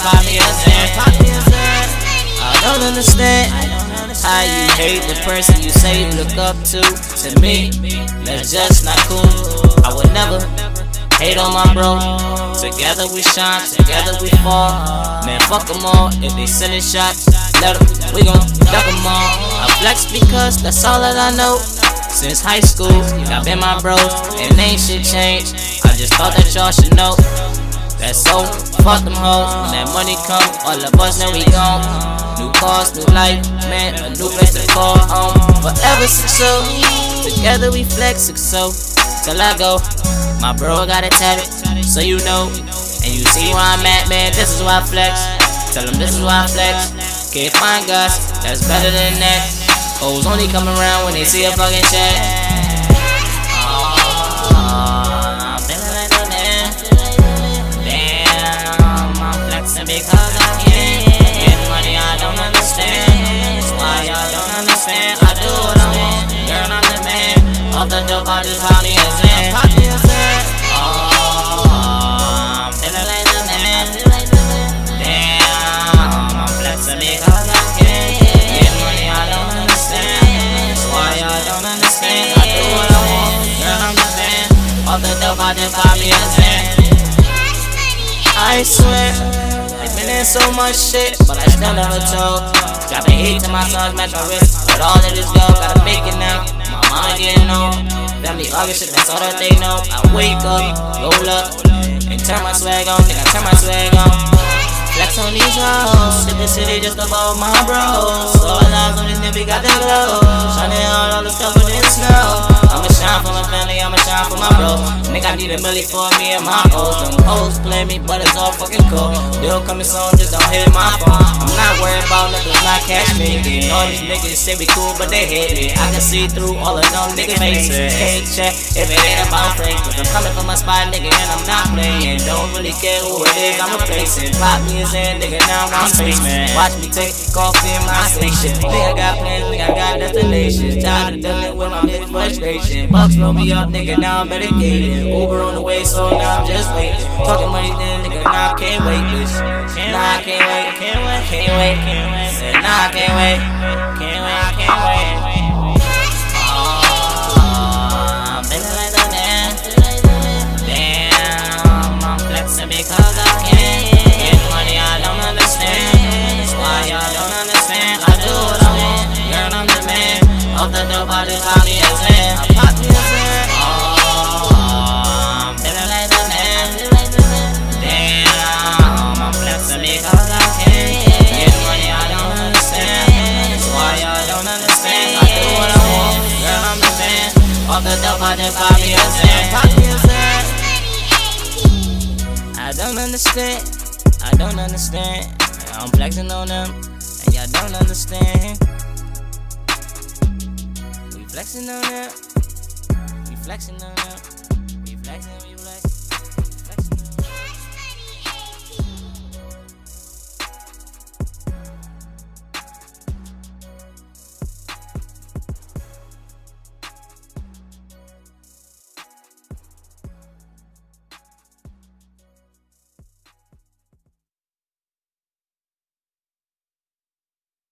dope, I just pop me a Zan. Pop me a Zan. I don't understand. How you hate the person you say you look up to? To me, that's just not cool. I would never hate on my bro. Together we shine, together we fall. Man, fuck them all. If they sending shots, let them, we gon' duck them all. I flex because that's all that I know. Since high school, y'all been my bros, and ain't shit changed. I just thought that y'all should know. That's so fuck them hoes. When that money come, all of us know we gone. New cars, new life, man, a new place to call home. Forever success, oh. together we flex success. Oh. Till I go, my bro got a tatted, so you know. And you see where I'm at, man. This is why I flex. Tell them this is why I flex. Can't find guys that's better than that. Hoes only come around when they see a fucking check. I just pop me a Zan. Pop me a Zan. Oh, I'm feeling like the man. Damn, I'm flexing because I can. Get money, I don't understand. Why y'all don't understand? I do what I want. Girl, I'm the man. Off the dope, I just me a Zan. I swear, been in so much shit, but I still never told. Dropping eight to my son's match my wrist, but all of this go, gotta make it now. My mama getting on, family August shit, that's all that they know. I wake up, roll up, and turn my swag on, nigga, turn my swag on. Flex on these hoes, shit the city just above my bros. I love on this nigga, got the glow. Shining all, all the stuff in the snow. I'ma shine for my family, I'ma shine for my bros. Nigga, I need a milli for me and my O's. Them hoes play me, but it's all fucking cool. Bill coming soon, just don't hit my phone. I'm not worried about nothing, not cash making. All these niggas say we cool, but they hate it. I can see through all of them niggas' faces. Can't check if it ain't about. Cause I'm coming from my spot, nigga, and I'm not playing. Don't really care who it is, I'm replacing. Pop me nigga, now I'm spaceman. Watch me take off in my station. Nigga I got plans, nigga, I got destinations. Tired of dealing with my bitch frustration. Bucks roll me up, nigga, now I'm medicated. Uber on the way, so now I'm just waiting. Talking money, then, nigga, now I can't wait, bitch. Nah, I can't wait, can't wait, can't wait, can't wait. Said, nah, I can't wait, can't wait, I can't wait. Like the because I can. Get money, I Off the dope, I just pop me a Zan. Pop me a Zan. I don't understand. I don't understand. I'm flexing on them, and y'all don't understand. We flexing on them. We flexing on them. We flexing.